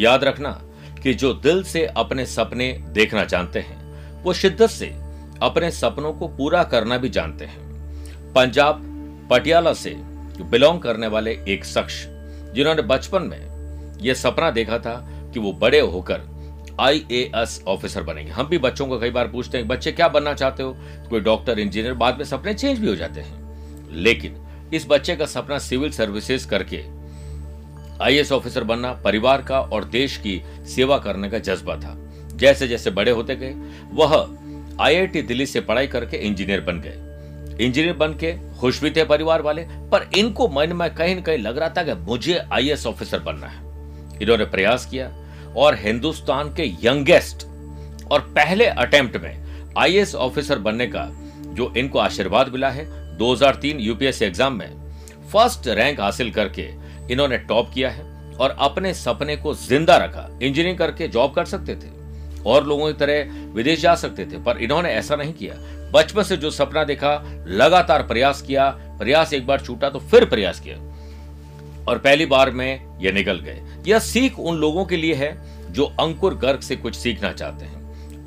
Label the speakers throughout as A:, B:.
A: याद रखना कि जो दिल से अपने सपने देखना जानते हैं, वो शिद्दत से अपने सपनों को पूरा करना भी जानते हैं। पंजाब पटियाला से बिलोंग करने वाले एक शख्स, जिन्होंने बचपन में यह सपना देखा था कि वो बड़े होकर आईएएस ऑफिसर बनेंगे। हम भी बच्चों को कई बार पूछते हैं, बच्चे, क्या बनना चाहते हो? कोई डॉक्टर, इंजीनियर, बाद में सपने चेंज भी हो जाते हैं। लेकिन इस बच्चे का सपना सिविल सर्विसेज़ करके आईएएस ऑफिसर बनना परिवार का और देश की सेवा करने का जज्बा था। जैसे जैसे बड़े होते गए, वह आईआईटी दिल्ली से पढ़ाई करके इंजीनियर बन गए। इंजीनियर बन के खुश भी थे परिवार वाले, पर इनको मन में कहीं न कहीं लग रहा था कि मुझे आईएएस ऑफिसर बनना है। इन्होंने प्रयास किया और हिंदुस्तान के यंगेस्ट और पहले अटेम्प्ट में आईएएस ऑफिसर बनने का जो इनको आशीर्वाद मिला है 2003 यूपीएससी एग्ज़ाम में फ़र्स्ट रैंक हासिल करके इन्होंने टॉप किया है और अपने सपने को ज़िंदा रखा। इंजीनियरिंग करके जॉब कर सकते थे और लोगों की तरह विदेश जा सकते थे, पर इन्होंने ऐसा नहीं किया। बचपन से जो सपना देखा, लगातार प्रयास किया, प्रयास एक बार छूटा तो फिर प्रयास किया और पहली बार में ये निकल गए। यह सीख उन लोगों के लिए है जो अंकुर गर्ग से कुछ सीखना चाहते हैं।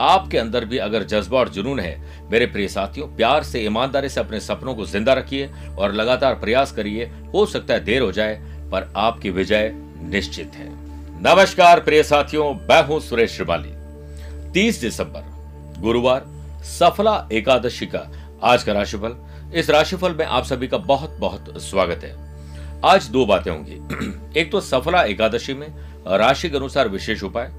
A: आपके अंदर भी अगर जज्बा और जुनून है, मेरे प्रिय साथियों, प्यार से, ईमानदारी से अपने सपनों को ज़िंदा रखिए और लगातार प्रयास करिए, हो सकता है देर हो जाए पर आपकी विजय निश्चित है। नमस्कार प्रिय साथियों, मैं हूँ सुरेश श्रिवाली 30 दिसंबर, गुरुवार, सफला एकादशी का आज का राशिफल। इस राशिफल में आप सभी का बहुत बहुत स्वागत है। आज दो बातें होंगी। एक तो सफला एकादशी में राशि के अनुसार विशेष उपाय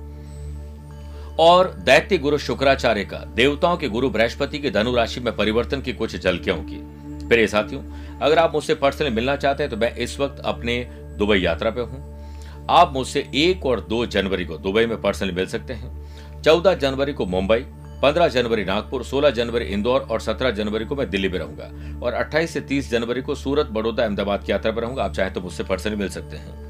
A: और दैत्य गुरु शुक्राचार्य का, देवताओं के गुरु बृहस्पति के धनु राशि में परिवर्तन की कुछ झलकियाँ होंगी। प्रिय साथियों, अगर आप मुझसे पर्सनली मिलना चाहते हैं तो मैं इस वक्त अपने दुबई यात्रा पे हूँ। आप मुझसे एक और दो जनवरी को दुबई में पर्सनली मिल सकते हैं। चौदह जनवरी को मुंबई, पंद्रह जनवरी नागपुर, सोलह जनवरी इंदौर और सत्रह जनवरी को मैं दिल्ली में रहूँगा। और अट्ठाईस से तीस जनवरी को सूरत, बड़ौदा, अहमदाबाद की यात्रा पर रहूँगा। आप चाहे तो मुझसे पर्सनली मिल सकते हैं।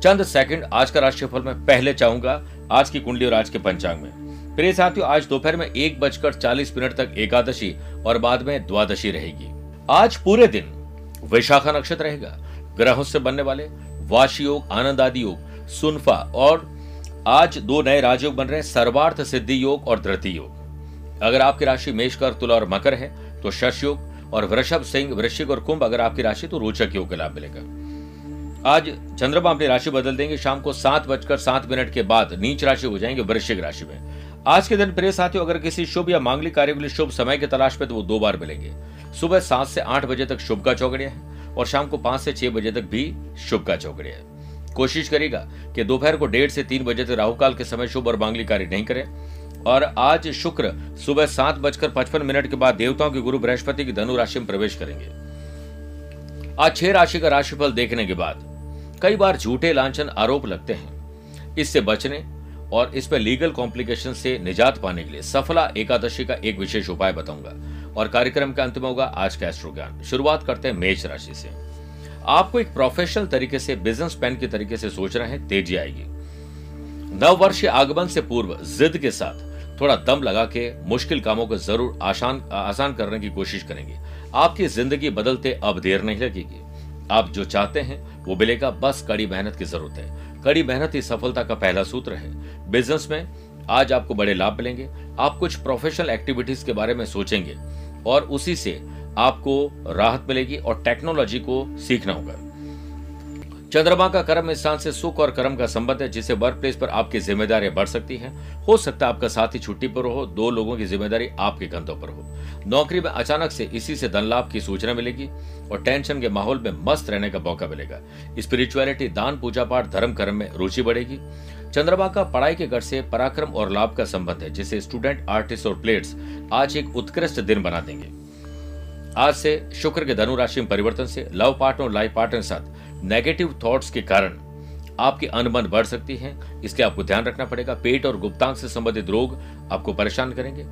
A: चंद सेकंड आज का राशिफल में पहले चाहूँगा। आज की कुंडली और आज के पंचांग में। प्रिय साथियों, आज दोपहर में एक बजकर चालीस मिनट तक एकादशी और बाद में द्वादशी रहेगी। आज पूरे दिन विशाखा नक्षत्र रहेगा। ग्रहों से बनने वाले वाशी योग, आनंद आदि योग, सुनफा और आज दो नए राजयोग बन रहे हैं, सर्वार्थ सिद्धि योग और धृति योग। अगर आपकी राशि मेषकर तुला और मकर है तो शश योग और वृषभ, सिंह, वृश्चिक और कुंभ, अगर आपकी राशि तो रोचक योग का लाभ मिलेगा। आज चंद्रमा अपनी राशि बदल देंगे, शाम को सात बजकर सात मिनट के बाद नीच राशि हो जाएँगे वृश्चिक राशि में। आज के दिन प्रिय साथियों, अगर किसी शुभ या मांगलिक कार्य के लिए शुभ समय की तलाश पे तो वो दो बार मिलेंगे। सुबह सात से आठ बजे तक शुभ का चौकड़िया है। और शाम को पाँच से छह बजे तक भी शुभ का चौकड़िया है। कोशिश करेगा कि दोपहर को डेढ़ से तीन बजे तक राहुकाल के समय शुभ और मांगलिक कार्य नहीं करें। और आज शुक्र सुबह सात बजकर पचपन मिनट के बाद देवताओं के गुरु बृहस्पति की धनु राशि में प्रवेश करेंगे। आज छह राशि का राशिफल देखने के बाद कई बार झूठे लांछन आरोप लगते हैं। इससे बचने और इस पर लीगल कॉम्प्लिकेशन से निजात पाने के लिए सफला एकादशी का एक विशेष उपाय बताऊँगा और कार्यक्रम का अंत में होगा आज का एस्ट्रो ज्ञान शुरुआत करते हैं मेष राशि से। आपको एक प्रोफेशनल तरीके से बिज़नेस मैन के तरीके से सोच रहे हैं, तेज़ी आएगी। नव वर्ष आगमन से पूर्व जिद के साथ थोड़ा दम लगा के मुश्किल कामों को ज़रूर आसान आसान करने की कोशिश करेंगे। आपकी ज़िंदगी बदलते अब देर नहीं लगेगी। आप जो चाहते हैं वो मिलेगा, बस कड़ी मेहनत की ज़रूरत है। कड़ी मेहनत ही सफलता का पहला सूत्र है। बिज़नेस में आज आपको बड़े लाभ मिलेंगे। आप कुछ प्रोफेशनल एक्टिविटीज़ के बारे में सोचेंगे और उसी से आपको राहत मिलेगी और टेक्नोलॉजी को सीखना होगा। चंद्रमा का कर्म स्थान से सुख और कर्म का संबंध है, जिससे वर्क प्लेस पर आपकी जिम्मेदारियाँ बढ़ सकती हैं। हो सकता है आपका साथी छुट्टी पर हो, दो लोगों की ज़िम्मेदारी आपके कंधों पर हो। नौकरी में अचानक से इसी से धन लाभ की सूचना मिलेगी और टेंशन के माहौल में मस्त रहने का मौका मिलेगा। स्पिरिचुअलिटी दान पूजा पाठ धर्म कर्म में रुचि बढ़ेगी। चंद्रमा का पढ़ाई के घर से पराक्रम और लाभ का संबंध है, जिसे स्टूडेंट आर्टिस्ट और प्लेयर्स आज एक उत्कृष्ट दिन बना देंगे। आज से शुक्र के धनु राशि में परिवर्तन से लव पार्टनर और लाइफ पार्टनर के साथ नेगेटिव थॉट्स के कारण आपकी अनबन बढ़ सकती है। इसलिए आपको ध्यान रखना पड़ेगा। पेट और गुप्तांग से संबंधित रोग आपको परेशान करेंगे।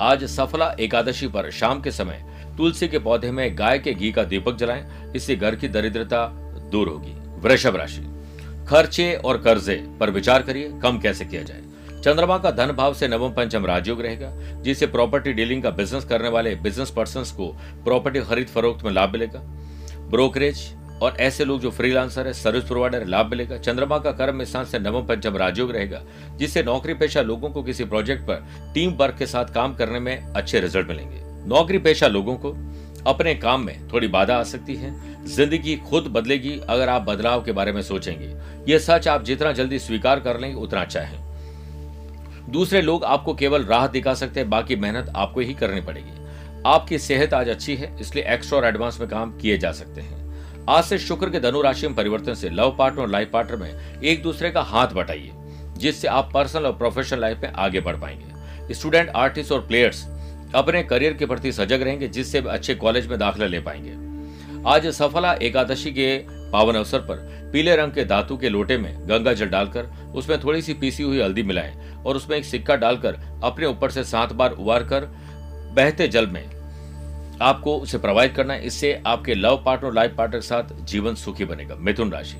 A: आज सफला एकादशी पर शाम के समय तुलसी के पौधे में गाय के घी का दीपक जलाएँ। इससे घर की दरिद्रता दूर होगी। वृषभ राशि। खर्चे और कर्जे पर विचार करिए। कम कैसे किया जाए? चंद्रमा का धन भाव से नवम पंचम राजयोग रहेगा, जिससे प्रॉपर्टी डीलिंग का बिज़नेस करने वाले बिज़नेस पर्सन को प्रॉपर्टी खरीद फरोख्त में लाभ मिलेगा। ब्रोकरेज और ऐसे लोग जो फ्रीलांसर है सर्विस प्रोवाइडर लाभ मिलेगा। चंद्रमा का कर्म स्थान से नवम पंचम राजयोग रहेगा, जिससे नौकरी पेशा लोगों को किसी प्रोजेक्ट पर टीम वर्क के साथ काम करने में अच्छे रिज़ल्ट मिलेंगे। नौकरी पेशा लोगों को अपने काम में थोड़ी बाधा आ सकती है। ज़िंदगी खुद बदलेगी अगर आप बदलाव के बारे में सोचेंगे। यह सच आप जितना जल्दी स्वीकार कर लेंगे, उतना अच्छा है। दूसरे लोग आपको केवल राह दिखा सकते हैं, बाकी मेहनत आपको ही करनी पड़ेगी। आपकी सेहत आज अच्छी है, इसलिए एक्स्ट्रा और एडवांस में काम किए जा सकते हैं। आज से शुक्र के धनु राशि में परिवर्तन से लव पार्टनर और लाइफ पार्टनर में एक दूसरे का हाथ बटाइए, जिससे आप पर्सनल और प्रोफेशनल लाइफ में आगे बढ़ पाएँगे। स्टूडेंट, आर्टिस्ट और प्लेयर्स अपने करियर के प्रति सजग रहेंगे, जिससे अच्छे कॉलेज में दाखिला ले पाएँगे। आज सफला एकादशी के पावन अवसर पर पीले रंग के धातु के लोटे में गंगा जल डालकर उसमें थोड़ी सी पीसी हुई हल्दी मिलाएँ और उसमें एक सिक्का डालकर अपने ऊपर से सात बार उबार कर बहते जल में आपको उसे प्रवाहित करना है। इससे आपके लव पार्टनर लाइफ पार्टनर के साथ जीवन सुखी बनेगा। मिथुन राशि।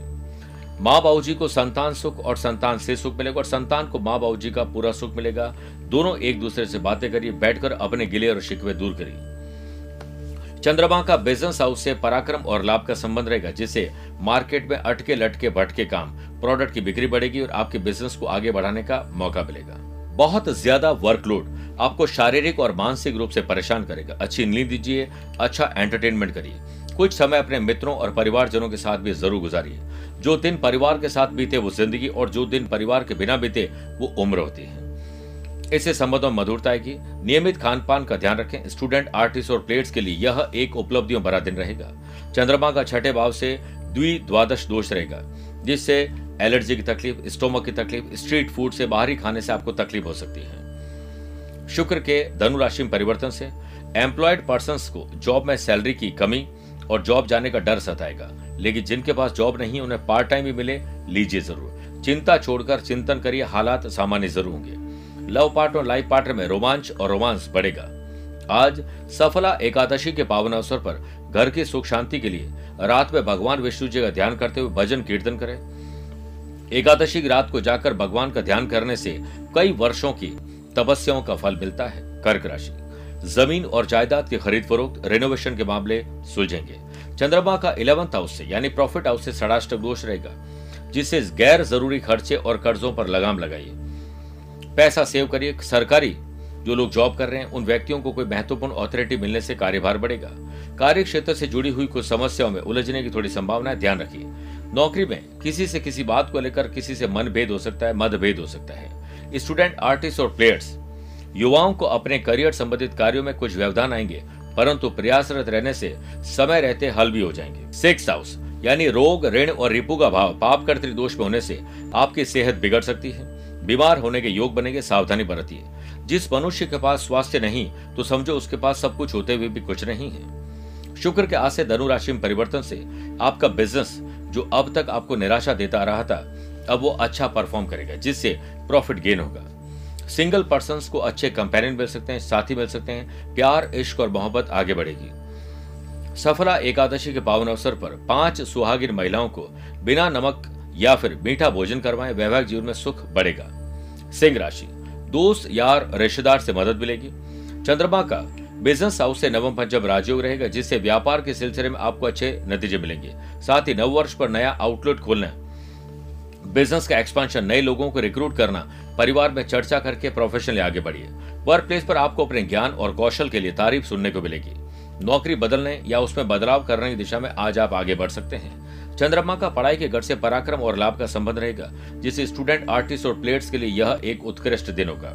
A: माँ बाबू जी को संतान सुख और संतान से सुख मिलेगा और संतान को माँ बाबू जी का पूरा सुख मिलेगा। दोनों एक दूसरे से बातें करिए, बैठकर अपने गिले और शिकवे दूर करिए। चंद्रमा का बिज़नेस हाउस से पराक्रम और लाभ का संबंध रहेगा, जिससे मार्केट में अटके लटके भटके काम प्रोडक्ट की बिक्री बढ़ेगी और आपके बिज़नेस को आगे बढ़ाने का मौका मिलेगा। बहुत ज़्यादा वर्कलोड आपको शारीरिक और मानसिक रूप से परेशान करेगा। अच्छी नींद दीजिए अच्छा एंटरटेनमेंट करिए। कुछ समय अपने मित्रों और परिवारजनों के साथ भी ज़रूर गुजारिए। जो दिन परिवार के साथ बीते, वो ज़िंदगी और जो दिन परिवार के बिना बीते, वो उम्र होती है। इससे संबंधों में मधुरता आएगी। नियमित खान पान का ध्यान रखें। स्टूडेंट आर्टिस्ट और प्लेयर्स के लिए यह एक उपलब्धियों भरा दिन रहेगा। चंद्रमा का छठे भाव से द्वि द्वादश दोष रहेगा, जिससे एलर्जी की तकलीफ़, स्टोमक की तकलीफ़, स्ट्रीट फ़ूड से बाहरी खाने से आपको तकलीफ़ हो सकती है। शुक्र के धनु राशि में परिवर्तन से एम्प्लॉयड पर्सन को जॉब में सैलरी की कमी और जॉब जाने का डर सताएगा। लेकिन जिनके पास जॉब नहीं, उन्हें पार्ट टाइम भी मिले, लीजिए ज़रूर। चिंता छोड़कर चिंतन करिए, हालात सामान्य ज़रूर होंगे। लव पार्ट और लाइफ पार्टनर में रोमांच और रोमांस बढ़ेगा। आज सफला एकादशी के पावन अवसर पर घर की सुख शांति के लिए रात में भगवान विष्णु जी का ध्यान करते हुए भजन कीर्तन करें। एकादशी की रात को जाकर भगवान का ध्यान करने से कई वर्षों की तपस्याओं का फल मिलता है। कर्क राशि। ज़मीन और जायदाद की खरीद फरोख्त रेनोवेशन के मामले सुलझेंगे। चंद्रमा का इलेवंथ हाउस से, यानी प्रॉफिट हाउस से षडाष्टक दोष रहेगा जिससे गैर ज़रूरी खर्चे और कर्जों पर लगाम लगाइए। पैसा सेव करिए। सरकारी जो लोग जॉब कर रहे हैं, उन व्यक्तियों को कोई महत्वपूर्ण अथॉरिटी मिलने से कार्यभार बढ़ेगा। कार्य क्षेत्र से जुड़ी हुई कुछ समस्याओं में उलझने की थोड़ी संभावना है। ध्यान रखिए। नौकरी में किसी से किसी बात को लेकर किसी से मनभेद हो सकता है, मतभेद हो सकता है। स्टूडेंट, आर्टिस्ट और प्लेयर्स, युवाओं को अपने करियर संबंधित कार्यों में कुछ व्यवधान आएँगे, परंतु प्रयासरत रहने से समय रहते हल भी हो जाएँगे। सिक्स हाउस यानी रोग, ऋण और रिपु का भाव पाप कर दोष में होने से आपकी सेहत बिगड़ सकती है। बीमार होने के योग बनेंगे, सावधानी बरतिए जिस मनुष्य के पास स्वास्थ्य नहीं तो समझो उसके पास सब कुछ होते हुए भी कुछ नहीं है। शुक्र के आसे धनु राशि में परिवर्तन से आपका बिज़नेस जो अब तक आपको निराशा देता रहा था, अब वो अच्छा परफॉर्म करेगा, जिससे प्रॉफिट गेन होगा। सिंगल पर्सन को अच्छे कंपेनियन मिल सकते हैं, साथी मिल सकते हैं, प्यार, इश्क और मोहब्बत आगे बढ़ेगी। सफला एकादशी के पावन अवसर पर पाँच सुहागिन महिलाओं को बिना नमक या फिर मीठा भोजन करवाएँ, वैवाहिक जीवन में सुख बढ़ेगा। सिंह राशि, दोस्त, यार, रिश्तेदार से मदद मिलेगी। चंद्रमा का बिज़नेस हाउस से नवम पंचम राजयोग रहेगा, जिससे व्यापार के सिलसिले में आपको अच्छे नतीजे मिलेंगे। साथ ही नव वर्ष पर नया आउटलेट खोलना, बिज़नेस का एक्सपांशन नए लोगों को रिक्रूट करना, परिवार में चर्चा करके प्रोफेशनली आगे बढ़िए। वर्क प्लेस पर आपको अपने ज्ञान और कौशल के लिए तारीफ़ सुनने को मिलेगी। नौकरी बदलने या उसमें बदलाव करने की दिशा में आज आप आगे बढ़ सकते हैं। चंद्रमा का पढ़ाई के घर से पराक्रम और लाभ का संबंध रहेगा, जिससे स्टूडेंट आर्टिस्ट और प्लेयर्स के लिए यह एक उत्कृष्ट दिन होगा।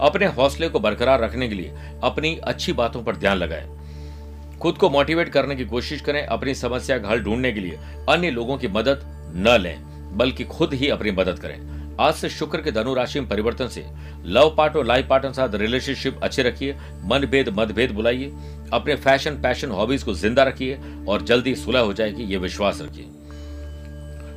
A: अपने हौसले को बरकरार रखने के लिए अपनी अच्छी बातों पर ध्यान लगाएँ। खुद को मोटिवेट करने की कोशिश करें अपनी समस्या का हल ढूँढने के लिए। अन्य लोगों की मदद न लें, बल्कि खुद ही अपनी मदद करें। आज से शुक्र के धनु राशि में परिवर्तन से लव पार्ट और लाइफ पार्टनर साथ रिलेशनशिप अच्छे रखिए, मनभेद मतभेद बुलाइए, अपने फ़ैशन पैशन हॉबीज को ज़िंदा रखिए और जल्दी सुलह हो जाएगी, ये विश्वास रखिए।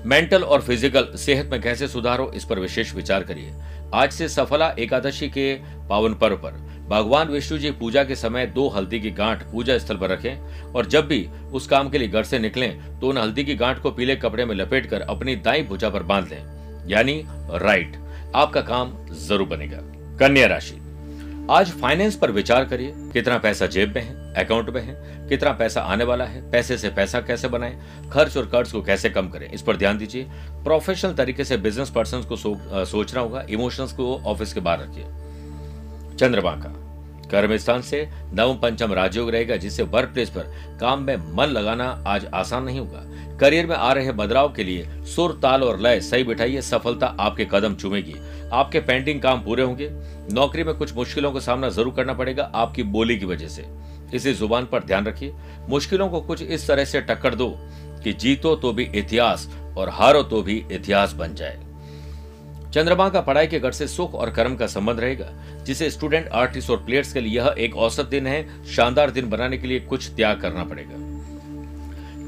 A: मेंटल और फ़िज़िकल सेहत में कैसे सुधार हो, इस पर विशेष विचार करिए। आज से सफला एकादशी के पावन पर्व पर। भगवान विष्णु जी पूजा के समय दो हल्दी की गांठ पूजा स्थल पर रखें और जब भी उस काम के लिए घर से निकलें तो उन हल्दी की गांठ को पीले कपड़े में लपेट कर अपनी दाई भुजा पर बाँध लें यानी राइट आपका काम ज़रूर बनेगा। कन्या राशि। आज फाइनेंस पर विचार करिए, कितना पैसा जेब में है? अकाउंट में है कितना पैसा आने वाला है पैसे से पैसा कैसे बनाएँ खर्च और कर्ज को कैसे कम करें इस पर ध्यान दीजिए। प्रोफेशनल तरीके से बिज़नेस पर्सन को सो, आ, सोचना होगा इमोशंस को ऑफ़िस के बाहर रखिए। चंद्रमा का कर्म स्थान से नवम पंचम राजयोग रहेगा जिससे वर्क प्लेस पर काम में मन लगाना आज आसान नहीं होगा। करियर में आ रहे बदलाव के लिए सुर ताल और लय सही बिठाइए सफलता आपके कदम चूमेगी। आपके पेंटिंग काम पूरे होंगे। नौकरी में कुछ मुश्किलों का सामना ज़रूर करना पड़ेगा आपकी बोली की वजह से। इसी ज़ुबान पर ध्यान रखिए। मुश्किलों को कुछ इस तरह से टक्कर दो कि जीतो तो भी इतिहास और हारो तो भी इतिहास बन जाए। चंद्रमा का पढ़ाई के घर से सुख और कर्म का संबंध रहेगा, जिसे स्टूडेंट, आर्टिस्ट और प्लेयर्स के लिए यह एक औसत दिन है। शानदार दिन बनाने के लिए कुछ त्याग करना पड़ेगा।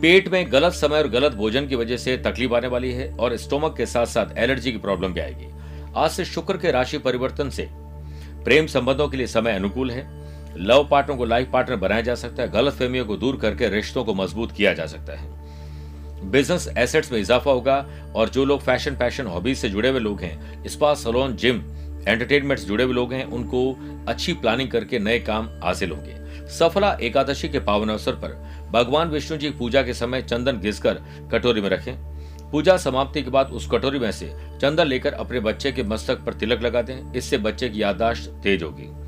A: पेट में गलत समय और गलत भोजन की वजह से तकलीफ़ आने वाली है और स्टोमक के साथ साथ एलर्जी की प्रॉब्लम भी आएगी। आज से शुक्र के राशि परिवर्तन से प्रेम संबंधों के लिए समय अनुकूल है। लव पार्टनर को लाइफ पार्टनर बनाया जा सकता है गलत फहमियों को दूर करके रिश्तों को मज़बूत किया जा सकता है। बिज़नेस एसेट्स में इजाफा होगा और जो लोग फ़ैशन, पैशन, हॉबीज से जुड़े हुए लोग हैं, स्पा, सलोन, जिम, एंटरटेनमेंट से जुड़े हुए लोग हैं, उनको अच्छी प्लानिंग करके नए काम हासिल होंगे। सफला एकादशी के पावन अवसर पर भगवान विष्णु जी पूजा के समय चंदन घिसकर कटोरी में रखें। पूजा समाप्ति के बाद उस कटोरी में से चंदन लेकर अपने बच्चे के मस्तक पर तिलक लगा दें। इससे बच्चे की याददाश्त तेज होगी।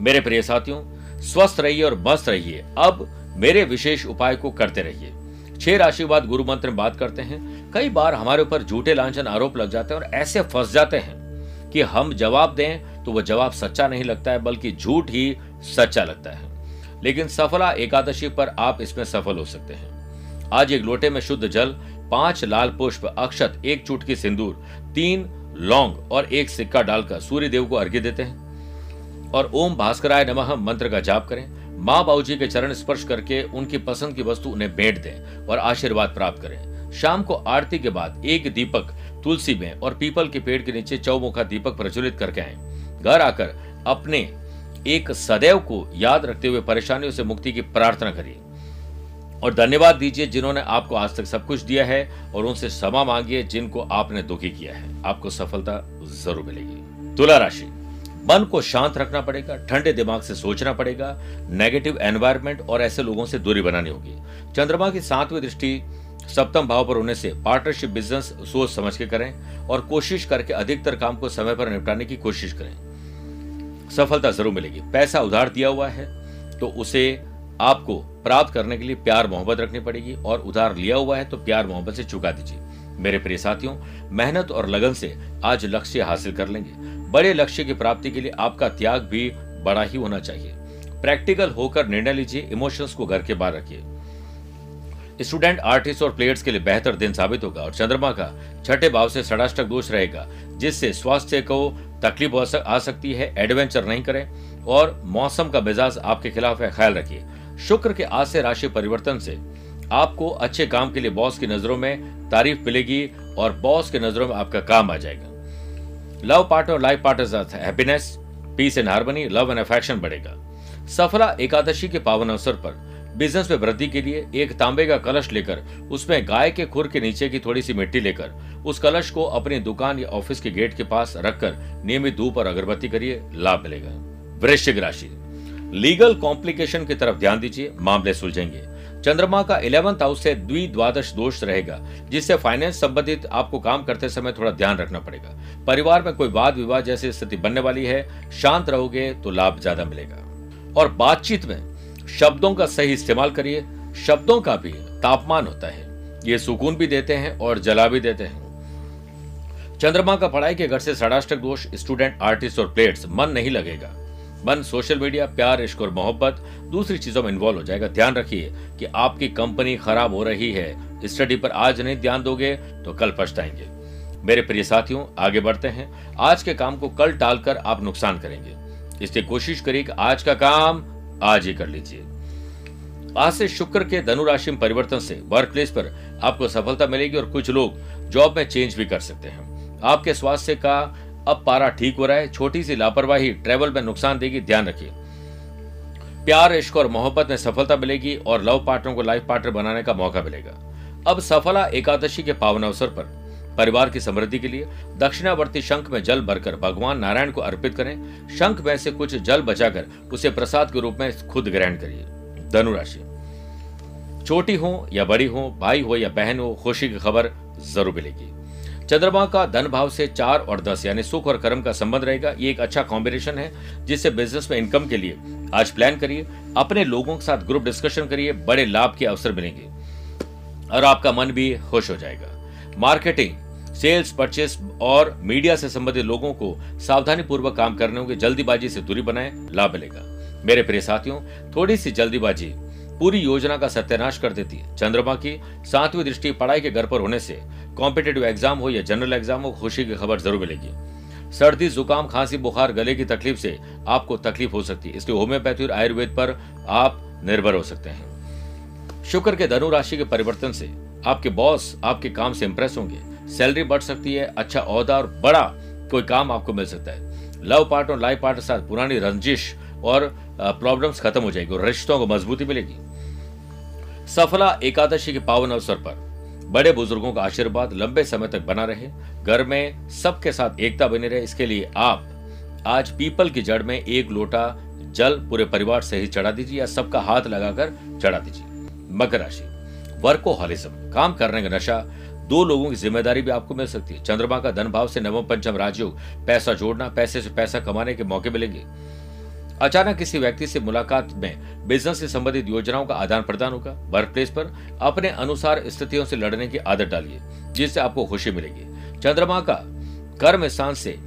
A: मेरे प्रिय साथियों, स्वस्थ रहिए और मस्त रहिए। अब मेरे विशेष उपाय को करते रहिए। छह राशि बाद गुरु मंत्र में बात करते हैं। कई बार हमारे ऊपर झूठे लांछन आरोप लग जाते हैं और ऐसे फंस जाते हैं कि हम जवाब दें तो वह जवाब सच्चा नहीं लगता है, बल्कि झूठ ही सच्चा लगता है। लेकिन सफला एकादशी पर आप इसमें सफल हो सकते हैं। आज एक लोटे में शुद्ध जल, पाँच लाल पुष्प, अक्षत, एक चुटकी सिंदूर, तीन लौंग और एक सिक्का डालकर सूर्य देव को अर्घ्य देते हैं। और ओम भास्कराय नमः मंत्र का जाप करें। माँ बाबू जी के चरण स्पर्श करके उनकी पसंद की वस्तु उन्हें भेंट दें और आशीर्वाद प्राप्त करें। शाम को आरती के बाद एक दीपक तुलसी में और पीपल के पेड़ के नीचे चौमुखा दीपक प्रज्वलित करके आए। घर आकर अपने एक सदैव को याद रखते हुए परेशानियों से मुक्ति की प्रार्थना करिए। और धन्यवाद दीजिए जिन्होंने आपको आज तक सब कुछ दिया है और उनसे क्षमा मांगिए जिनको आपने दुखी किया है। आपको सफलता ज़रूर मिलेगी। तुला राशि। मन को शांत रखना पड़ेगा, ठंडे दिमाग से सोचना पड़ेगा नेगेटिव एनवायरमेंट और ऐसे लोगों से दूरी बनानी होगी। चंद्रमा की सातवीं दृष्टि सप्तम भाव पर होने से पार्टनरशिप बिज़नेस सोच समझ के करें और कोशिश करके अधिकतर काम को समय पर निपटाने की कोशिश करें। सफलता ज़रूर मिलेगी। पैसा उधार दिया हुआ है तो उसे आपको प्राप्त करने के लिए प्यार, मोहब्बत रखनी पड़ेगी और उधार लिया हुआ है तो प्यार, मोहब्बत से चुका दीजिए। मेरे प्रिय साथियों, मेहनत और लगन से आज लक्ष्य हासिल कर लेंगे। बड़े लक्ष्य की प्राप्ति के लिए आपका त्याग भी बड़ा ही होना चाहिए। प्रैक्टिकल होकर निर्णय लीजिए इमोशंस को घर के बाहर रखिए। स्टूडेंट आर्टिस्ट और प्लेयर्स के लिए बेहतर दिन साबित होगा और चंद्रमा का छठे भाव से षडाष्टक दोष रहेगा, जिससे स्वास्थ्य को तकलीफ़ आ सकती है एडवेंचर नहीं करें और मौसम का मिजाज आपके खिलाफ है, ख्याल रखिए। शुक्र के आज से राशि परिवर्तन से आपको अच्छे काम के लिए बॉस की नज़रों में तारीफ़ मिलेगी और बॉस की नज़रों में आपका काम आ जाएगा। Love partner life partner happiness, peace and harmony, love and affection बढ़ेगा। सफला एकादशी के पावन अवसर पर बिज़नेस में वृद्धि के लिए एक तांबे का कलश लेकर, उसमें गाय के खुर के नीचे की थोड़ी सी मिट्टी लेकर, उस कलश को अपनी दुकान या ऑफ़िस के गेट के पास रखकर नियमित धूप और अगरबत्ती करिए, लाभ मिलेगा। वृश्चिक राशि। लीगल कॉम्प्लिकेशन की तरफ़ ध्यान दीजिए, मामले सुलझेंगे। चंद्रमा का इलेवंथ हाउस से द्विद्वादश दोष रहेगा, जिससे फाइनेंस संबंधित आपको काम करते समय थोड़ा ध्यान रखना पड़ेगा। परिवार में कोई वाद विवाद जैसी स्थिति बनने वाली है, शांत रहोगे तो लाभ ज़्यादा मिलेगा। और बातचीत में शब्दों का सही इस्तेमाल करिए, शब्दों का भी तापमान होता है। ये सुकून भी देते हैं और जला भी देते हैं। चंद्रमा का पढ़ाई के घर से षडाष्टक दोष स्टूडेंट आर्टिस्ट और प्लेयर्स मन नहीं लगेगा। मन सोशल मीडिया, प्यार, इश्क और मोहब्बत, दूसरी चीज़ों में इन्वॉल्व हो जाएगा। ध्यान रखिए कि आपकी कंपनी खराब हो रही है। स्टडी पर आज नहीं ध्यान दोगे तो कल पछताएँगे। मेरे प्रिय साथियों, आगे बढ़ते हैं। आज के काम को कल टालकर आप नुकसान करेंगे। इसलिए कोशिश करिए कि आज का काम आज ही कर लीजिए। आज से शुक्र के धनुराशि में परिवर्तन से वर्क प्लेस पर आपको सफलता मिलेगी और कुछ लोग जॉब में चेंज भी कर सकते हैं। आपके स्वास्थ्य का अब पारा ठीक हो रहा है। छोटी सी लापरवाही ट्रेवल में नुकसान देगी, ध्यान रखिए। प्यार, इश्क और मोहब्बत में सफलता मिलेगी और लव पार्टनर को लाइफ पार्टनर बनाने का मौका मिलेगा। अब सफला एकादशी के पावन अवसर पर। परिवार की समृद्धि के लिए दक्षिणावर्ती शंख में जल भरकर भगवान नारायण को अर्पित करें। शंख में से कुछ जल बचाकर उसे प्रसाद के रूप में खुद ग्रहण करिए। धनुराशि छोटी हो या बड़ी हो, भाई हो या बहन हो, खुशी की खबर ज़रूर मिलेगी। चंद्रमा का धन भाव से चार और दस, यानी सुख और कर्म का संबंध रहेगा। ये एक अच्छा कॉम्बिनेशन है, जिससे बिज़नेस में इनकम के लिए। आज प्लान करिए, अपने लोगों के साथ ग्रुप डिस्कशन करिए, बड़े लाभ के अवसर मिलेंगे। और आपका मन भी खुश हो जाएगा। मार्केटिंग सेल्स परचेस और मीडिया से संबंधित लोगों को सावधानी पूर्वक काम करने होंगे। जल्दीबाजी से दूरी बनाए, लाभ मिलेगा। मेरे प्रिय साथियों, थोड़ी सी जल्दीबाजी पूरी योजना का सत्यानाश कर देती है। चंद्रमा की सातवीं दृष्टि पढ़ाई के घर पर होने से कॉम्पिटेटिव एग्ज़ाम हो या जनरल एग्ज़ाम हो, खुशी की खबर ज़रूर मिलेगी। सर्दी, जुकाम, खांसी, बुखार, गले की तकलीफ़ से आपको तकलीफ़ हो सकती है। इसलिए होम्योपैथी और आयुर्वेद पर आप निर्भर हो सकते हैं। शुक्र के धनु राशि के परिवर्तन से आपके बॉस आपके काम से इंप्रेस होंगे। सैलरी बढ़ सकती है अच्छा औहदा और बड़ा कोई काम आपको मिल सकता है। लव पार्ट और लाइफ के साथ पुरानी रंजिश और प्रॉब्लम्स खत्म हो जाएगी और रिश्तों को मजबूती मिलेगी। सफला एकादशी के पावन अवसर पर बड़े बुज़ुर्गों का आशीर्वाद लंबे समय तक बना रहे, घर में सबके साथ एकता बनी रहे, इसके लिए आप आज पीपल की जड़ में एक लोटा जल पूरे परिवार से ही चढ़ा दीजिए या सबका हाथ लगाकर चढ़ा दीजिए। मकर राशि, वर्कोहॉलिज्म, काम करने का नशा, दो लोगों की ज़िम्मेदारी भी आपको मिल सकती है। चंद्रमा का धन भाव से नवम पंचम राजयोग, पैसा जोड़ना, पैसे से पैसा कमाने के मौके मिलेंगे। अचानक किसी व्यक्ति से मुलाकात में बिज़नेस से संबंधित योजनाओं का आदान प्रदान होगा। वर्क प्लेस पर अपने अनुसार स्थितियों से लड़ने की आदत डालिए, जिससे आपको खुशी मिलेगी। चंद्रमा का कर्म स्थान से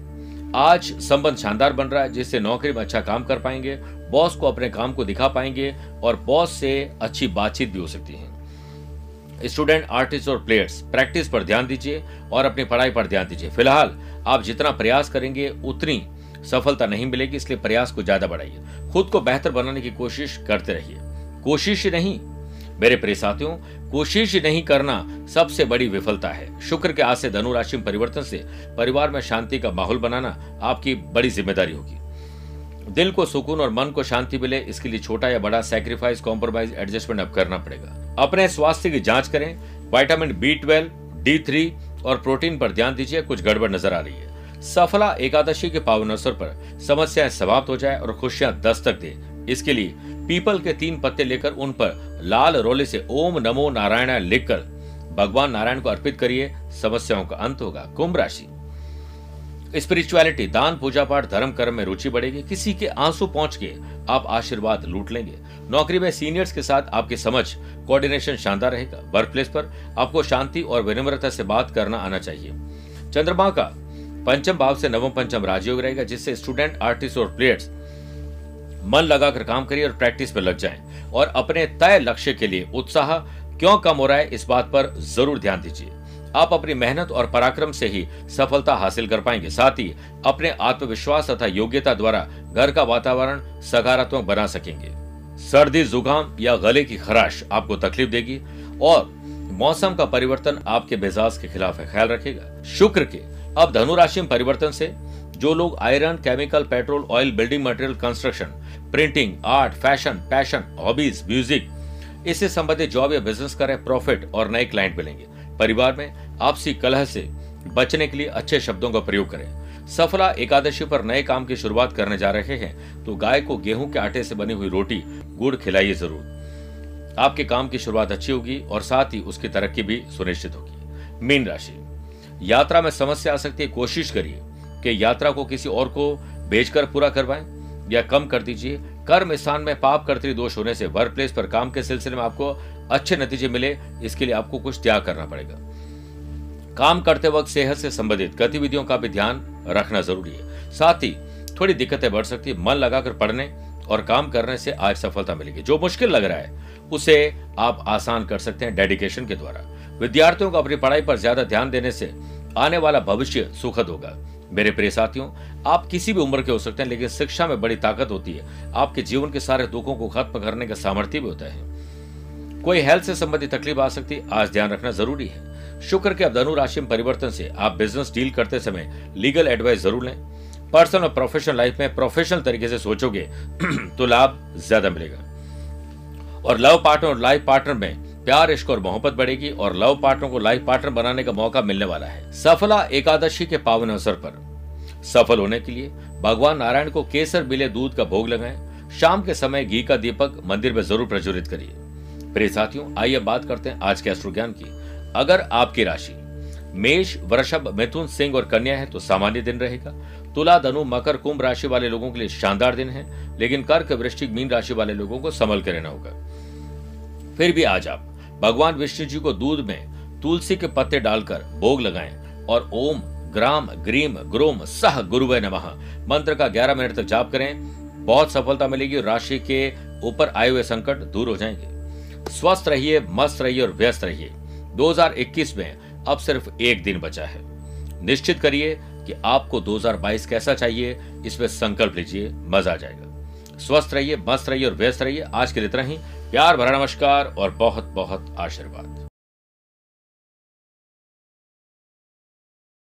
A: आज संबंध शानदार बन रहा है, जिससे नौकरी में अच्छा काम कर पाएँगे बॉस को अपने काम को दिखा पाएँगे और बॉस से अच्छी बातचीत भी हो सकती है। स्टूडेंट आर्टिस्ट और प्लेयर्स प्रैक्टिस पर ध्यान दीजिए और अपनी पढ़ाई पर ध्यान दीजिए। फ़िलहाल आप जितना प्रयास करेंगे, उतनी सफलता नहीं मिलेगी, इसलिए प्रयास को ज़्यादा बढ़ाइए। खुद को बेहतर बनाने की कोशिश करते रहिए। कोशिश नहीं, मेरे प्रिय साथियों, कोशिश नहीं करना सबसे बड़ी विफलता है। शुक्र के आज से धनु राशि में परिवर्तन से परिवार में शांति का माहौल बनाना आपकी बड़ी ज़िम्मेदारी होगी। दिल को सुकून और मन को शांति मिले, इसके लिए छोटा या बड़ा सेक्रीफाइस कॉम्प्रोमाइज एडजस्टमेंट अब करना पड़ेगा। अपने स्वास्थ्य की जाँच करें। Vitamin B twelve D three और प्रोटीन पर ध्यान दीजिए, कुछ गड़बड़ नज़र आ रही है। सफला एकादशी के पावन अवसर पर समस्याएँ समाप्त हो जाए और खुशियाँ दस्तक दे। इसके लिए पीपल के तीन पत्ते लेकर उन पर लाल रोले से ओम नमो नारायण लिखकर भगवान नारायण को अर्पित करिए। समस्याओं का अंत होगा कुंभ राशि। स्पिरिचुअलिटी, दान, पूजा पाठ, धर्म, कर्म में रुचि बढ़ेगी। किसी के आँसू पहुँच के आप आशीर्वाद लूट लेंगे। नौकरी में सीनियर्स के साथ आपकी समझ, कोऑर्डिनेशन शानदार रहेगा। वर्क प्लेस पर आपको शांति और विनम्रता से बात करना आना चाहिए। चंद्रमा का पंचम भाव से नवम पंचम राजयोग रहेगा, जिससे स्टूडेंट आर्टिस्ट और प्लेयर्स मन लगाकर काम करिए और प्रैक्टिस पर लग जाएँ। और अपने तय लक्ष्य के लिए उत्साह क्यों कम हो रहा है, इस बात पर ज़रूर ध्यान दीजिए। आप अपनी मेहनत और पराक्रम से ही सफलता हासिल कर पाएँगे। साथ ही अपने आत्मविश्वास तथा योग्यता द्वारा घर का वातावरण सकारात्मक बना सकेंगे। सर्दी, जुकाम या गले की खराश आपको तकलीफ़ देगी और मौसम का परिवर्तन आपके मिजाज के खिलाफ है। ख्याल रखेगा शुक्र के अब धनु राशि में परिवर्तन से जो लोग iron, chemical, petrol, oil, building material, construction, printing, art, fashion, passion, hobbies, music, इससे संबंधित जॉब या बिज़नेस करें, प्रॉफिट और नए क्लाइंट मिलेंगे। परिवार में आपसी कलह से बचने के लिए अच्छे शब्दों का प्रयोग करें। सफला एकादशी पर नए काम की शुरुआत करने जा रहे हैं तो गाय को गेहूँ के आटे से बनी हुई रोटी, गुड़ खिलाइए ज़रूर। आपके काम की शुरुआत अच्छी होगी और साथ ही उसकी तरक्की भी सुनिश्चित होगी। मीन राशि। यात्रा में समस्या आ सकती है, कोशिश करिए कि यात्रा को किसी और को बेचकर पूरा करवाएँ या कम कर दीजिए। कर्म स्थान में पाप कर्तरी दोष होने से वर्क प्लेस पर काम के सिलसिले में आपको अच्छे नतीजे मिले, इसके लिए आपको कुछ त्याग करना पड़ेगा। काम करते वक्त सेहत से संबंधित गतिविधियों का भी ध्यान रखना ज़रूरी है। साथ ही थोड़ी दिक्कतें बढ़ सकती है, मन लगाकर पढ़ने और काम करने से आज सफलता मिलेगी। जो मुश्किल लग रहा है, उसे आप आसान कर सकते हैं डेडिकेशन के द्वारा। विद्यार्थियों को अपनी पढ़ाई पर ज़्यादा ध्यान देने से आने वाला भविष्य सुखद होगा। मेरे प्रिय साथियों, आप किसी भी उम्र के हो सकते हैं, लेकिन शिक्षा में बड़ी ताकत होती है। आपके जीवन के सारे दुखों को खत्म करने का सामर्थ्य भी होता है। कोई हेल्थ से संबंधित तकलीफ़ आ सकती है, आज ध्यान रखना ज़रूरी है। शुक्र के अब धनु राशि में परिवर्तन से आप बिज़नेस डील करते समय लीगल एडवाइस ज़रूर लें। पर्सनल और प्रोफेशनल लाइफ में प्रोफेशनल तरीके से सोचोगे तो लाभ ज़्यादा मिलेगा। और लव पार्टनर और लाइफ पार्टनर में प्यार, इश्क और मोहब्बत बढ़ेगी और लव पार्टनर को लाइफ पार्टनर बनाने का मौका मिलने वाला है। सफला एकादशी के पावन अवसर पर। सफल होने के लिए भगवान नारायण को केसर मिले दूध का भोग लगाएँ। शाम के समय घी का दीपक मंदिर में ज़रूर प्रज्वलित करिए। प्रिय साथियों, आइए बात करते हैं आज के अश्रु ज्ञान की। अगर आपकी राशि मेष, वृषभ, मिथुन, सिंह और कन्या है तो सामान्य दिन रहेगा। तुला, धनु, मकर, कुंभ राशि वाले लोगों के लिए शानदार दिन है, लेकिन कर्क, वृश्चिक, मीन राशि वाले लोगों को संभल के रहना होगा। फिर भी आज आप भगवान विष्णु जी को दूध में तुलसी के पत्ते डालकर भोग लगाएँ और ओम ग्राम ग्रीम ग्रोम सह गुरुवे नमः। मंत्र का 11 मिनट तक जाप करें। बहुत सफलता मिलेगी और राशि के ऊपर आए हुए संकट दूर हो जाएँगे। स्वस्थ रहिए, मस्त रहिए और व्यस्त रहिए। 2021 में अब सिर्फ़ एक दिन बचा है। निश्चित करिए कि आपको 2022 कैसा चाहिए, इसमें संकल्प लीजिए, मज़ा आ जाएगा। स्वस्थ रहिए, मस्त रहिए और व्यस्त रहिए। आज के लिए इतना ही। प्यार भरा नमस्कार और बहुत बहुत आशीर्वाद।